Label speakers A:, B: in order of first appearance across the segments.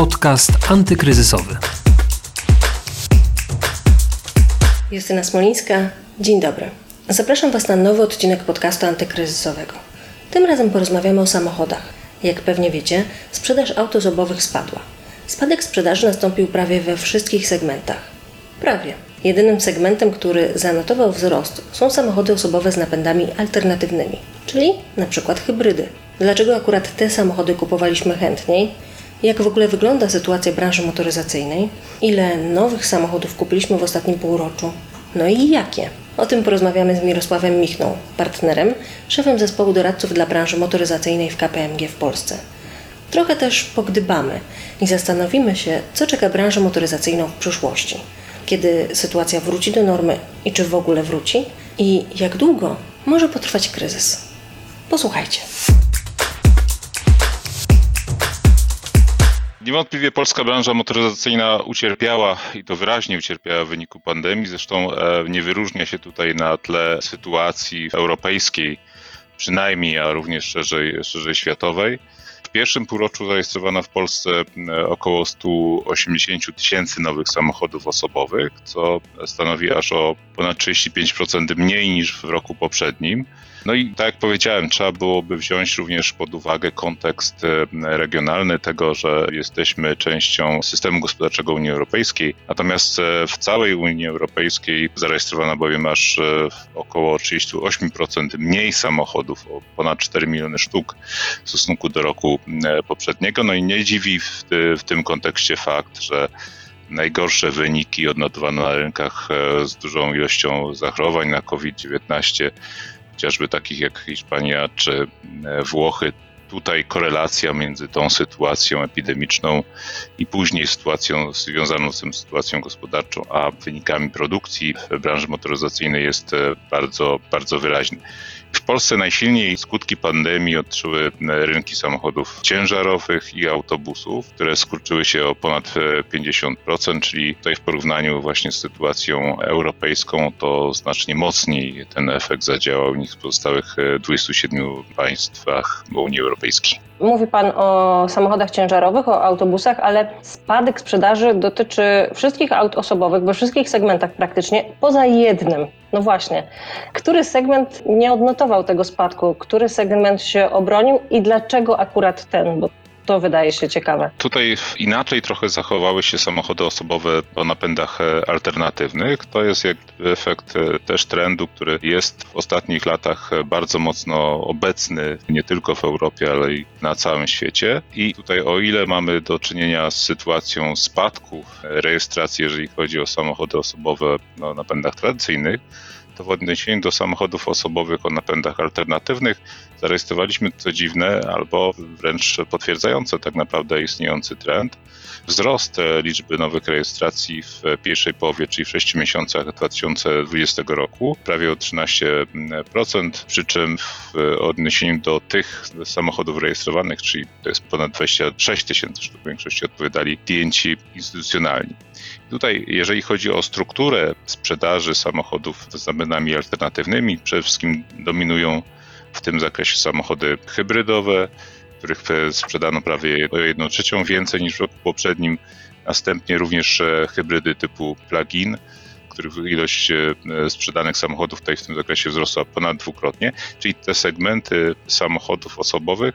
A: Podcast antykryzysowy.
B: Justyna Smolińska, dzień dobry. Zapraszam Was na nowy odcinek podcastu antykryzysowego. Tym razem porozmawiamy o samochodach. Jak pewnie wiecie, sprzedaż aut osobowych spadła. Spadek sprzedaży nastąpił prawie we wszystkich segmentach. Prawie. Jedynym segmentem, który zanotował wzrost, są samochody osobowe z napędami alternatywnymi, czyli na przykład hybrydy. Dlaczego akurat te samochody kupowaliśmy chętniej? Jak w ogóle wygląda sytuacja branży motoryzacyjnej? Ile nowych samochodów kupiliśmy w ostatnim półroczu? No i jakie? O tym porozmawiamy z Mirosławem Michną, partnerem, szefem zespołu doradców dla branży motoryzacyjnej w KPMG w Polsce. Trochę też pogdybamy i zastanowimy się, co czeka branżę motoryzacyjną w przyszłości. Kiedy sytuacja wróci do normy i czy w ogóle wróci? I jak długo może potrwać kryzys? Posłuchajcie.
C: Niewątpliwie polska branża motoryzacyjna ucierpiała i to wyraźnie ucierpiała w wyniku pandemii. Zresztą e, nie wyróżnia się tutaj na tle sytuacji europejskiej, przynajmniej, a również szerzej, szerzej światowej. W pierwszym półroczu zarejestrowano w Polsce e, około 180 tysięcy nowych samochodów osobowych, co stanowi aż o ponad 35% mniej niż w roku poprzednim. No i tak jak powiedziałem, trzeba byłoby wziąć również pod uwagę kontekst e, regionalny tego, że jesteśmy częścią systemu gospodarczego Unii Europejskiej, natomiast e, w całej Unii Europejskiej zarejestrowano bowiem aż e, około 38% mniej samochodów, o ponad 4 miliony sztuk w stosunku do roku poprzedniego. No i nie dziwi w, w tym kontekście fakt, że najgorsze wyniki odnotowano na rynkach z dużą ilością zachorowań na COVID-19 chociażby takich jak Hiszpania czy e, Włochy. Tutaj korelacja między tą sytuacją epidemiczną i później sytuacją związaną z tym sytuacją gospodarczą, a wynikami produkcji w branży motoryzacyjnej jest e, bardzo, bardzo wyraźna. W Polsce najsilniej skutki pandemii odczuły rynki samochodów ciężarowych i autobusów, które skurczyły się o ponad 50%, czyli tutaj w porównaniu właśnie z sytuacją europejską to znacznie mocniej ten efekt zadziałał niż w pozostałych 27 państwach Unii Europejskiej.
B: Mówi Pan o samochodach ciężarowych, o autobusach, ale spadek sprzedaży dotyczy wszystkich aut osobowych we wszystkich segmentach praktycznie, poza jednym. No właśnie. Który segment nie odnotował tego spadku? Który segment się obronił i dlaczego akurat ten? Bo to wydaje się ciekawe.
C: Tutaj inaczej trochę zachowały się samochody osobowe o napędach e, alternatywnych. To jest efekt e, też trendu, który jest w ostatnich latach e, bardzo mocno obecny nie tylko w Europie, ale i na całym świecie. I tutaj o ile mamy do czynienia z sytuacją spadku rejestracji, jeżeli chodzi o samochody osobowe o napędach tradycyjnych, to w odniesieniu do samochodów osobowych o napędach alternatywnych zarejestrowaliśmy, co dziwne, albo wręcz potwierdzające tak naprawdę istniejący trend, wzrost e, liczby nowych rejestracji w pierwszej połowie, czyli w 6 miesiącach 2020 roku, prawie o 13%, przy czym w odniesieniu do tych samochodów rejestrowanych, czyli to jest ponad 26 tysięcy sztuk, w większości odpowiadali klienci instytucjonalni. Tutaj, jeżeli chodzi o strukturę sprzedaży samochodów z napędami alternatywnymi, przede wszystkim dominują w tym zakresie samochody hybrydowe, których sprzedano prawie o 1 trzecią więcej niż w roku poprzednim. Następnie również e, hybrydy typu plug-in, których ilość e, sprzedanych samochodów tutaj w tym zakresie wzrosła ponad dwukrotnie, czyli te segmenty samochodów osobowych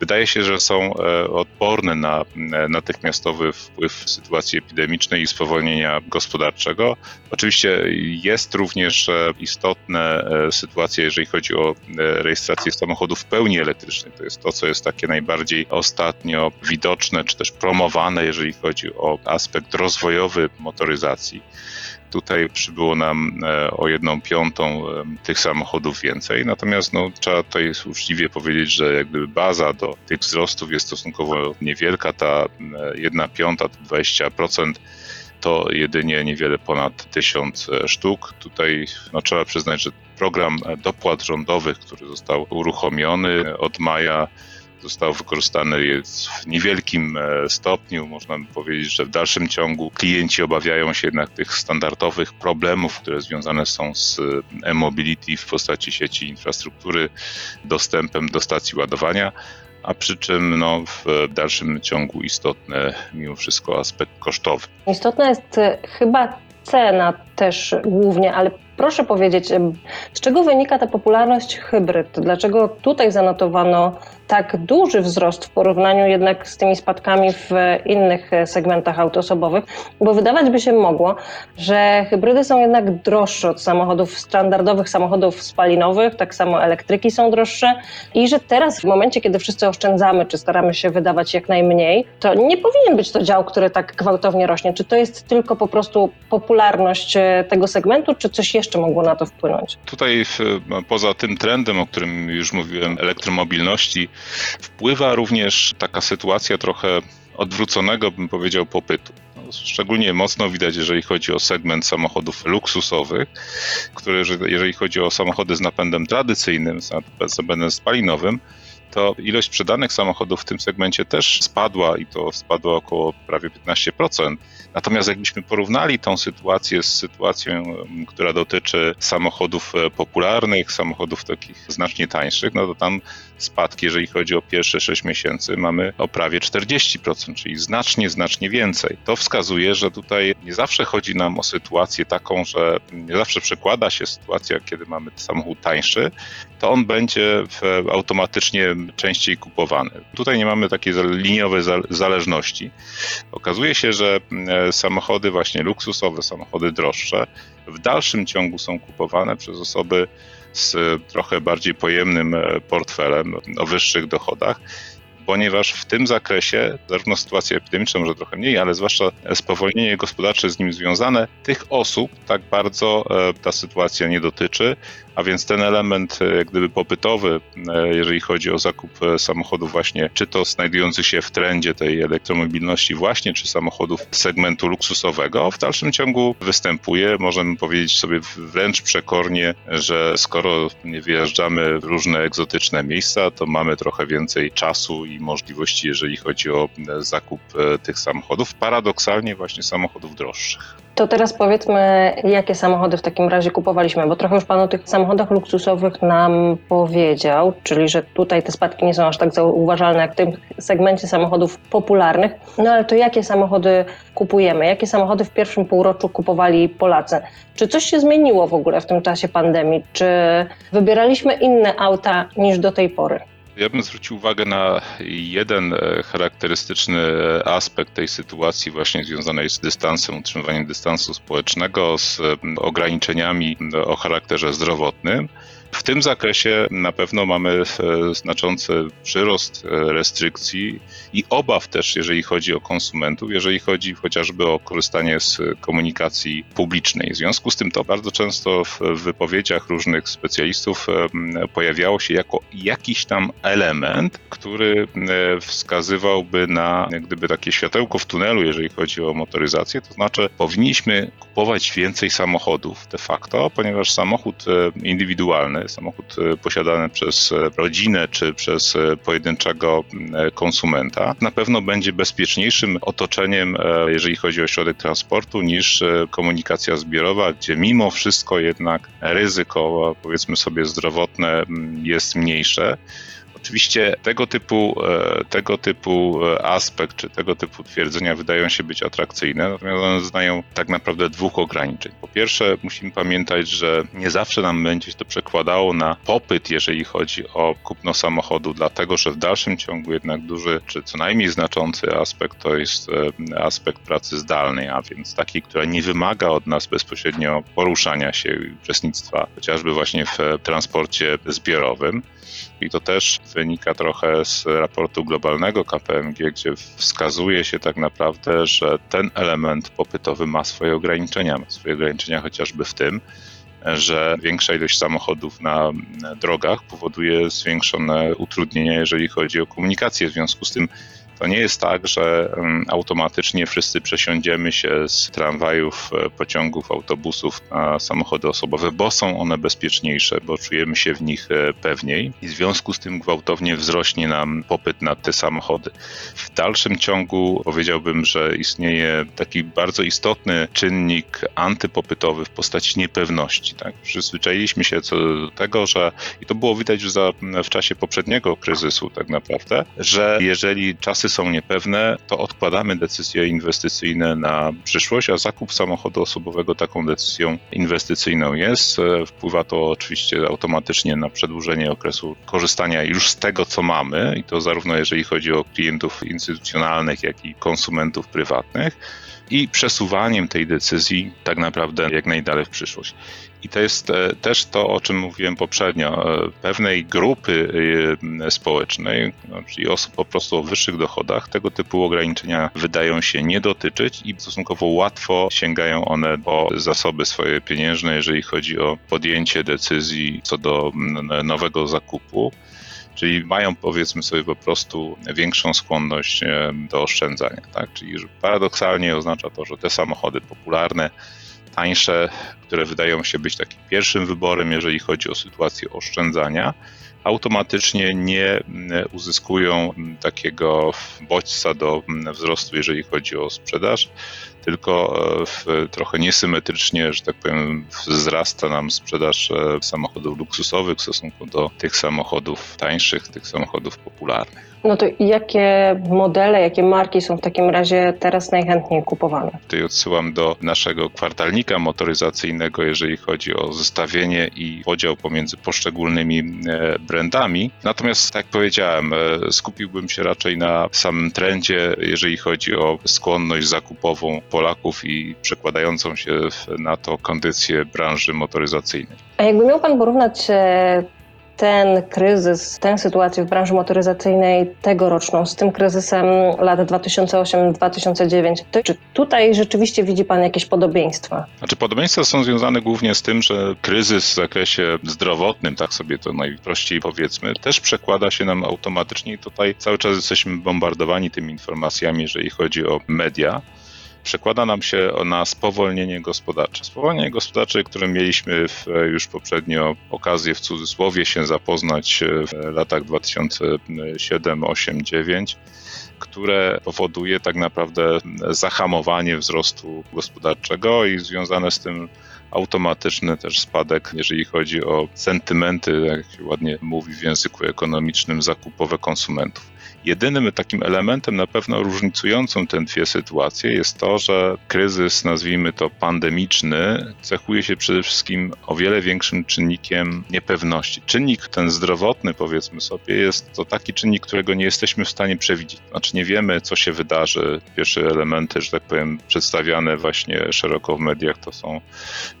C: wydaje się, że są e, odporne na e, natychmiastowy wpływ sytuacji epidemicznej i spowolnienia gospodarczego. Oczywiście jest również istotna sytuacja, jeżeli chodzi o rejestrację samochodów w pełni elektrycznych. To jest to, co jest takie najbardziej ostatnio widoczne, czy też promowane, jeżeli chodzi o aspekt rozwojowy motoryzacji. Tutaj przybyło nam e, o jedną piątą e, tych samochodów więcej, natomiast no, trzeba tutaj uczciwie powiedzieć, że jakby baza do tych wzrostów jest stosunkowo niewielka, ta e, jedna piąta to 20% to jedynie niewiele ponad tysiąc sztuk. Tutaj no, trzeba przyznać, że program dopłat rządowych, który został uruchomiony od maja został wykorzystany w niewielkim e, stopniu. Można powiedzieć, że w dalszym ciągu klienci obawiają się jednak tych standardowych problemów, które związane są z e-mobility w postaci sieci infrastruktury, dostępem do stacji ładowania a przy czym no, w dalszym ciągu istotny mimo wszystko aspekt kosztowy.
D: Istotna jest e, chyba cena też głównie, ale proszę powiedzieć, z czego wynika ta popularność hybryd? Dlaczego tutaj zanotowano tak duży wzrost w porównaniu jednak z tymi spadkami w innych e, segmentach autoosobowych? Bo wydawać by się mogło, że hybrydy są jednak droższe od samochodów standardowych, samochodów spalinowych, tak samo elektryki są droższe i że teraz w momencie, kiedy wszyscy oszczędzamy, czy staramy się wydawać jak najmniej, to nie powinien być to dział, który tak gwałtownie rośnie. Czy to jest tylko po prostu popularność e, tego segmentu, czy coś jeszcze mogło na to wpłynąć?
C: Tutaj poza tym trendem, o którym już mówiłem, elektromobilności, wpływa również taka sytuacja trochę odwróconego, bym powiedział, popytu. No, szczególnie mocno widać, jeżeli chodzi o segment samochodów luksusowych, które, jeżeli chodzi o samochody z napędem tradycyjnym, z napędem spalinowym, to ilość sprzedanych samochodów w tym segmencie też spadła i to spadła około prawie 15%. Natomiast jakbyśmy porównali tą sytuację z sytuacją, która dotyczy samochodów e, popularnych, samochodów takich znacznie tańszych, no to tam spadki, jeżeli chodzi o pierwsze 6 miesięcy, mamy o prawie 40%, czyli znacznie, znacznie więcej. To wskazuje, że tutaj nie zawsze chodzi nam o sytuację taką, że nie zawsze przekłada się sytuacja, kiedy mamy samochód tańszy, to on będzie automatycznie częściej kupowany. Tutaj nie mamy takiej liniowej zależności. Okazuje się, że e, samochody właśnie luksusowe, samochody droższe w dalszym ciągu są kupowane przez osoby z trochę bardziej pojemnym e, portfelem o wyższych dochodach ponieważ w tym zakresie, zarówno sytuacja epidemiczna, może trochę mniej, ale zwłaszcza spowolnienie gospodarcze z nim związane, tych osób tak bardzo e, ta sytuacja nie dotyczy, a więc ten element e, jak gdyby popytowy, e, jeżeli chodzi o zakup samochodów właśnie, czy to znajdujących się w trendzie tej elektromobilności właśnie, czy samochodów segmentu luksusowego, w dalszym ciągu występuje. Możemy powiedzieć sobie wręcz przekornie, że skoro nie wyjeżdżamy w różne egzotyczne miejsca, to mamy trochę więcej czasu i możliwości, jeżeli chodzi o e, zakup e, tych samochodów. Paradoksalnie właśnie samochodów droższych.
D: To teraz powiedzmy, jakie samochody w takim razie kupowaliśmy, bo trochę już Pan o tych samochodach luksusowych nam powiedział, czyli że tutaj te spadki nie są aż tak zauważalne jak w tym segmencie samochodów popularnych. No ale to jakie samochody kupujemy? Jakie samochody w pierwszym półroczu kupowali Polacy? Czy coś się zmieniło w ogóle w tym czasie pandemii? Czy wybieraliśmy inne auta niż do tej pory?
C: Ja bym zwrócił uwagę na jeden e, charakterystyczny aspekt tej sytuacji, właśnie związanej z dystansem, utrzymywaniem dystansu społecznego, z ograniczeniami o charakterze zdrowotnym. W tym zakresie na pewno mamy e, znaczący przyrost e, restrykcji i obaw też, jeżeli chodzi o konsumentów, jeżeli chodzi chociażby o korzystanie z komunikacji publicznej. W związku z tym to bardzo często w wypowiedziach różnych specjalistów e, pojawiało się jako jakiś tam element, który wskazywałby na jak gdyby takie światełko w tunelu, jeżeli chodzi o motoryzację, to znaczy powinniśmy kupować więcej samochodów de facto, ponieważ samochód indywidualny samochód e, posiadany przez e, rodzinę czy przez e, pojedynczego konsumenta, na pewno będzie bezpieczniejszym otoczeniem, jeżeli chodzi o środek transportu, niż komunikacja zbiorowa, gdzie mimo wszystko jednak ryzyko, powiedzmy sobie, zdrowotne jest mniejsze. Oczywiście tego typu, e, tego typu e, aspekt, czy tego typu twierdzenia wydają się być atrakcyjne, natomiast one znają tak naprawdę dwóch ograniczeń. Po pierwsze, musimy pamiętać, że nie zawsze nam będzie się to przekładało na popyt, jeżeli chodzi o kupno samochodu, dlatego że w dalszym ciągu jednak duży, czy co najmniej znaczący aspekt to jest e, aspekt pracy zdalnej, a więc takiej, która nie wymaga od nas bezpośrednio poruszania się i uczestnictwa chociażby właśnie w transporcie zbiorowym. I to też wynika trochę z raportu globalnego KPMG, gdzie wskazuje się tak naprawdę, że ten element popytowy ma swoje ograniczenia. Ma swoje ograniczenia chociażby w tym, że większa ilość samochodów na drogach powoduje zwiększone utrudnienia, jeżeli chodzi o komunikację. W związku z tym To nie jest tak, że automatycznie wszyscy przesiądziemy się z tramwajów, e, pociągów, autobusów na samochody osobowe, bo są one bezpieczniejsze, bo czujemy się w nich e, pewniej i w związku z tym gwałtownie wzrośnie nam popyt na te samochody. W dalszym ciągu powiedziałbym, że istnieje taki bardzo istotny czynnik antypopytowy w postaci niepewności. Tak? Przyzwyczailiśmy się do tego, że i to było widać za, w czasie poprzedniego kryzysu tak naprawdę, że jeżeli czasy są niepewne, to odkładamy decyzje inwestycyjne na przyszłość, a zakup samochodu osobowego taką decyzją inwestycyjną jest. Wpływa to oczywiście automatycznie na przedłużenie okresu korzystania już z tego, co mamy i to zarówno jeżeli chodzi o klientów instytucjonalnych, jak i konsumentów prywatnych i przesuwaniem tej decyzji tak naprawdę jak najdalej w przyszłość. I to jest e, też to, o czym mówiłem poprzednio, e, pewnej grupy e, społecznej, no, czyli osób po prostu o wyższych dochodach, tego typu ograniczenia wydają się nie dotyczyć i stosunkowo łatwo sięgają one po zasoby swoje pieniężne, jeżeli chodzi o podjęcie decyzji co do nowego zakupu czyli mają powiedzmy sobie po prostu większą skłonność do oszczędzania. Tak? Czyli paradoksalnie oznacza to, że te samochody popularne, tańsze, które wydają się być takim pierwszym wyborem, jeżeli chodzi o sytuację oszczędzania, automatycznie nie uzyskują takiego bodźca do wzrostu, jeżeli chodzi o sprzedaż, tylko e, trochę niesymetrycznie, że tak powiem, wzrasta nam sprzedaż e, samochodów luksusowych w stosunku do tych samochodów tańszych, tych samochodów popularnych.
D: No to jakie modele, jakie marki są w takim razie teraz najchętniej kupowane?
C: Tutaj odsyłam do naszego kwartalnika motoryzacyjnego, jeżeli chodzi o zestawienie i podział pomiędzy poszczególnymi e, brandami. Natomiast, tak jak powiedziałem, skupiłbym się raczej na samym trendzie, jeżeli chodzi o skłonność zakupową Polaków i przekładającą się na to kondycję branży motoryzacyjnej.
D: A jakby miał Pan porównać e, ten kryzys, tę sytuację w branży motoryzacyjnej tegoroczną z tym kryzysem lat 2008-2009, to czy tutaj rzeczywiście widzi Pan jakieś podobieństwa?
C: Znaczy podobieństwa są związane głównie z tym, że kryzys w zakresie zdrowotnym, tak sobie to najprościej powiedzmy, też przekłada się nam automatycznie i tutaj cały czas jesteśmy bombardowani tymi informacjami, jeżeli chodzi o media przekłada nam się na spowolnienie gospodarcze. Spowolnienie gospodarcze, które mieliśmy w, już poprzednio okazję w cudzysłowie się zapoznać w latach 2007, 8, 9 które powoduje tak naprawdę zahamowanie wzrostu gospodarczego i związane z tym automatyczny też spadek, jeżeli chodzi o sentymenty, jak się ładnie mówi w języku ekonomicznym, zakupowe konsumentów. Jedynym takim elementem na pewno różnicującym te dwie sytuacje jest to, że kryzys, nazwijmy to pandemiczny, cechuje się przede wszystkim o wiele większym czynnikiem niepewności. Czynnik ten zdrowotny, powiedzmy sobie, jest to taki czynnik, którego nie jesteśmy w stanie przewidzieć. Znaczy nie wiemy, co się wydarzy. Pierwsze elementy, że tak powiem, przedstawiane właśnie szeroko w mediach to są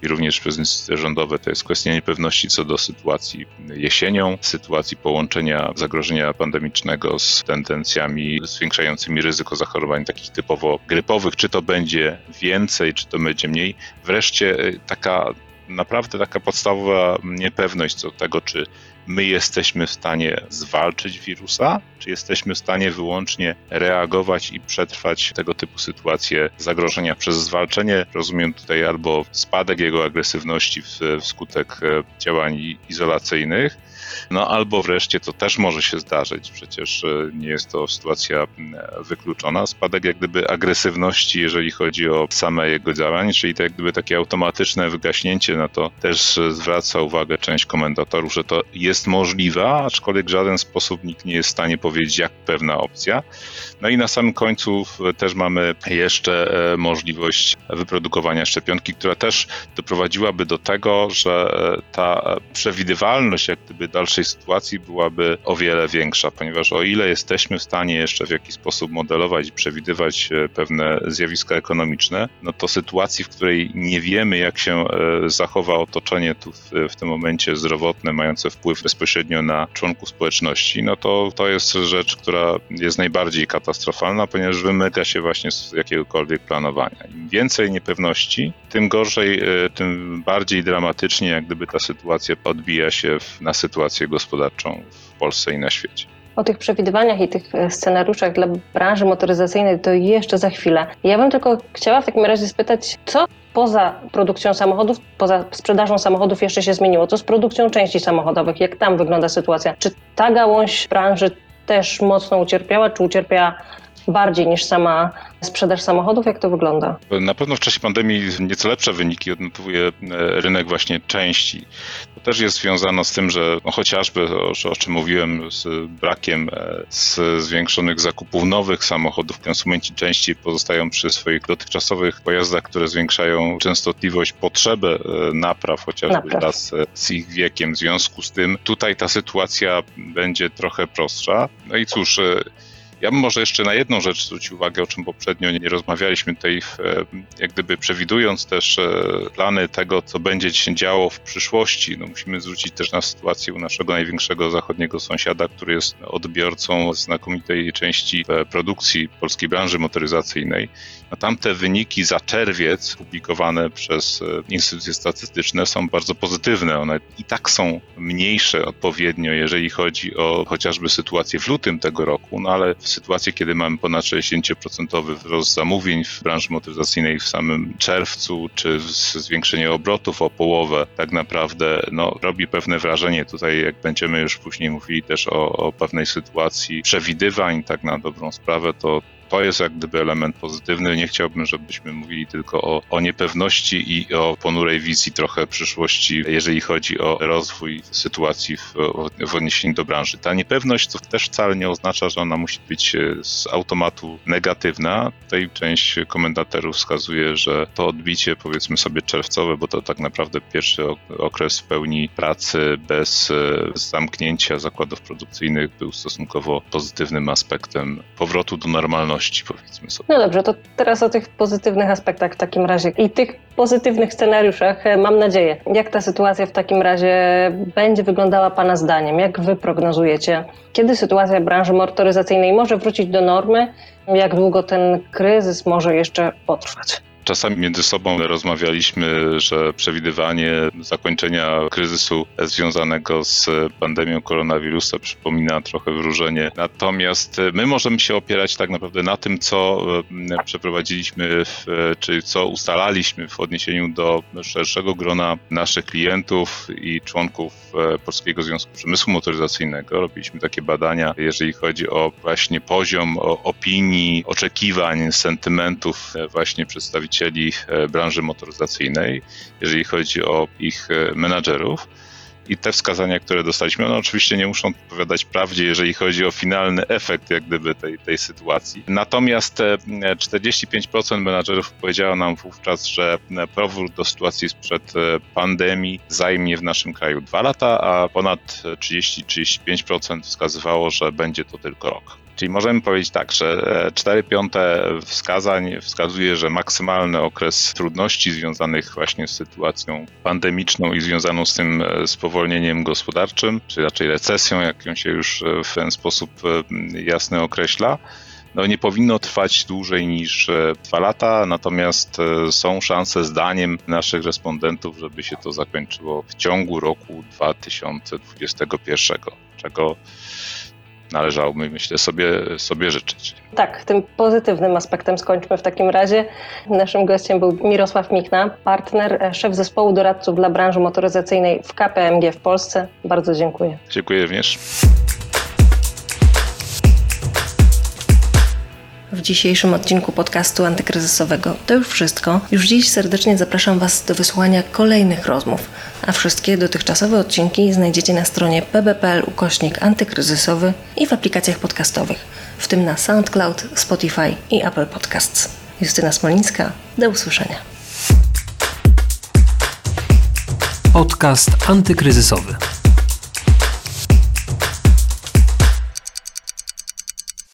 C: i również przez instytucje rządowe, to jest kwestia niepewności co do sytuacji jesienią, sytuacji połączenia zagrożenia pandemicznego z tendencjami zwiększającymi ryzyko zachorowań takich typowo grypowych, czy to będzie więcej, czy to będzie mniej. Wreszcie y, taka naprawdę taka podstawowa niepewność co do tego, czy my jesteśmy w stanie zwalczyć wirusa, czy jesteśmy w stanie wyłącznie reagować i przetrwać tego typu sytuacje zagrożenia przez zwalczenie. Rozumiem tutaj albo spadek jego agresywności wskutek e, działań izolacyjnych, no albo wreszcie to też może się zdarzyć, przecież e, nie jest to sytuacja wykluczona. Spadek jak gdyby agresywności, jeżeli chodzi o same jego działania, czyli to jak gdyby takie automatyczne wygaśnięcie, na to też zwraca uwagę część komentatorów, że to jest możliwe, aczkolwiek w żaden sposób nikt nie jest w stanie powiedzieć, jak pewna opcja. No i na samym końcu też mamy jeszcze e, możliwość wyprodukowania szczepionki, która też doprowadziłaby do tego, że e, ta przewidywalność jak gdyby dalszej sytuacji byłaby o wiele większa, ponieważ o ile jesteśmy w stanie jeszcze w jakiś sposób modelować i przewidywać e, pewne zjawiska ekonomiczne, no to sytuacji, w której nie wiemy, jak się zachowa otoczenie tu w, w tym momencie zdrowotne, mające wpływ bezpośrednio na członków społeczności, no to to jest rzecz, która jest najbardziej katastrofalna, ponieważ wymyka się właśnie z jakiegokolwiek planowania. Im więcej niepewności, tym gorzej, e, tym bardziej dramatycznie, jak gdyby ta sytuacja odbija się na sytuację gospodarczą w Polsce i na świecie.
D: O tych przewidywaniach i tych e, scenariuszach dla branży motoryzacyjnej to jeszcze za chwilę. Ja bym tylko chciała w takim razie spytać, co poza produkcją samochodów, poza sprzedażą samochodów jeszcze się zmieniło? Co z produkcją części samochodowych? Jak tam wygląda sytuacja? Czy ta gałąź branży też mocno ucierpiała, czy ucierpiała bardziej niż sama sprzedaż samochodów? Jak to wygląda?
C: Na pewno w czasie pandemii nieco lepsze wyniki odnotowuje e, rynek właśnie części. To też jest związane z tym, że no chociażby, o, o czym mówiłem, z brakiem e, z zwiększonych zakupów nowych samochodów, konsumenci częściej pozostają przy swoich dotychczasowych pojazdach, które zwiększają częstotliwość, potrzebę e, napraw, chociażby
D: Napraw.
C: wraz z ich wiekiem. W związku z tym tutaj ta sytuacja będzie trochę prostsza. No i cóż, ja bym może jeszcze na jedną rzecz zwrócił uwagę, o czym poprzednio nie rozmawialiśmy tutaj, e, jak gdyby przewidując też e, plany tego, co będzie się działo w przyszłości. No musimy zwrócić też na sytuację u naszego największego zachodniego sąsiada, który jest odbiorcą znakomitej części e, produkcji polskiej branży motoryzacyjnej. No tamte wyniki za czerwiec publikowane przez instytucje statystyczne są bardzo pozytywne. One i tak są mniejsze odpowiednio, jeżeli chodzi o chociażby sytuację w lutym tego roku, no ale w sytuacji, kiedy mamy ponad 60% wzrost zamówień w branży motoryzacyjnej w samym czerwcu, czy zwiększenie obrotów o połowę, tak naprawdę no, robi pewne wrażenie. Tutaj, jak będziemy już później mówili też o, o pewnej sytuacji przewidywań, tak na dobrą sprawę, to to jest jak gdyby element pozytywny. Nie chciałbym, żebyśmy mówili tylko o, o niepewności i o ponurej wizji trochę przyszłości, jeżeli chodzi o rozwój sytuacji w, w odniesieniu do branży. Ta niepewność to też wcale nie oznacza, że ona musi być e, z automatu negatywna. Tutaj część komentatorów wskazuje, że to odbicie, powiedzmy sobie czerwcowe, bo to tak naprawdę pierwszy okres w pełni pracy bez e, zamknięcia zakładów produkcyjnych był stosunkowo pozytywnym aspektem powrotu do normalności powiedzmy sobie.
D: No dobrze, to teraz o tych pozytywnych aspektach w takim razie i tych pozytywnych scenariuszach e, mam nadzieję. Jak ta sytuacja w takim razie będzie wyglądała Pana zdaniem? Jak Wy prognozujecie? Kiedy sytuacja branży motoryzacyjnej może wrócić do normy? Jak długo ten kryzys może jeszcze potrwać?
C: Czasami między sobą rozmawialiśmy, że przewidywanie zakończenia kryzysu związanego z pandemią koronawirusa przypomina trochę wróżenie. Natomiast my możemy się opierać tak naprawdę na tym, co e, przeprowadziliśmy, w, czy co ustalaliśmy w odniesieniu do szerszego grona naszych klientów i członków e, Polskiego Związku Przemysłu Motoryzacyjnego. Robiliśmy takie badania, jeżeli chodzi o właśnie poziom opinii, oczekiwań, sentymentów e, właśnie przedstawicieli przedstawicieli e, branży motoryzacyjnej, jeżeli chodzi o ich e, menadżerów. I te wskazania, które dostaliśmy, one oczywiście nie muszą odpowiadać prawdzie, jeżeli chodzi o finalny efekt jak gdyby tej, tej sytuacji. Natomiast 45% e, menadżerów powiedziało nam wówczas, że powrót do sytuacji sprzed pandemii zajmie w naszym kraju dwa lata, a ponad 30-35% wskazywało, że będzie to tylko rok. Czyli możemy powiedzieć tak, że 4 e, piąte wskazań wskazuje, że maksymalny okres trudności związanych właśnie z sytuacją pandemiczną i związaną z tym e, spowolnieniem gospodarczym, czy raczej recesją, jak ją się już e, w ten sposób jasny określa, no nie powinno trwać dłużej niż dwa lata, natomiast są szanse zdaniem naszych respondentów, żeby się to zakończyło w ciągu roku 2021, czego należałoby, myślę, sobie, sobie życzyć.
D: Tak, tym pozytywnym aspektem skończmy w takim razie. Naszym gościem był Mirosław Michna, partner, e, szef zespołu doradców dla branży motoryzacyjnej w KPMG w Polsce. Bardzo dziękuję.
C: Dziękuję również.
B: W dzisiejszym odcinku podcastu antykryzysowego. To już wszystko. Już dziś serdecznie zapraszam Was do wysłuchania kolejnych rozmów, a wszystkie dotychczasowe odcinki znajdziecie na stronie pb.pl ukośnik antykryzysowy i w aplikacjach podcastowych, w tym na SoundCloud, Spotify i Apple Podcasts. Justyna Smolińska, do usłyszenia.
A: Podcast antykryzysowy.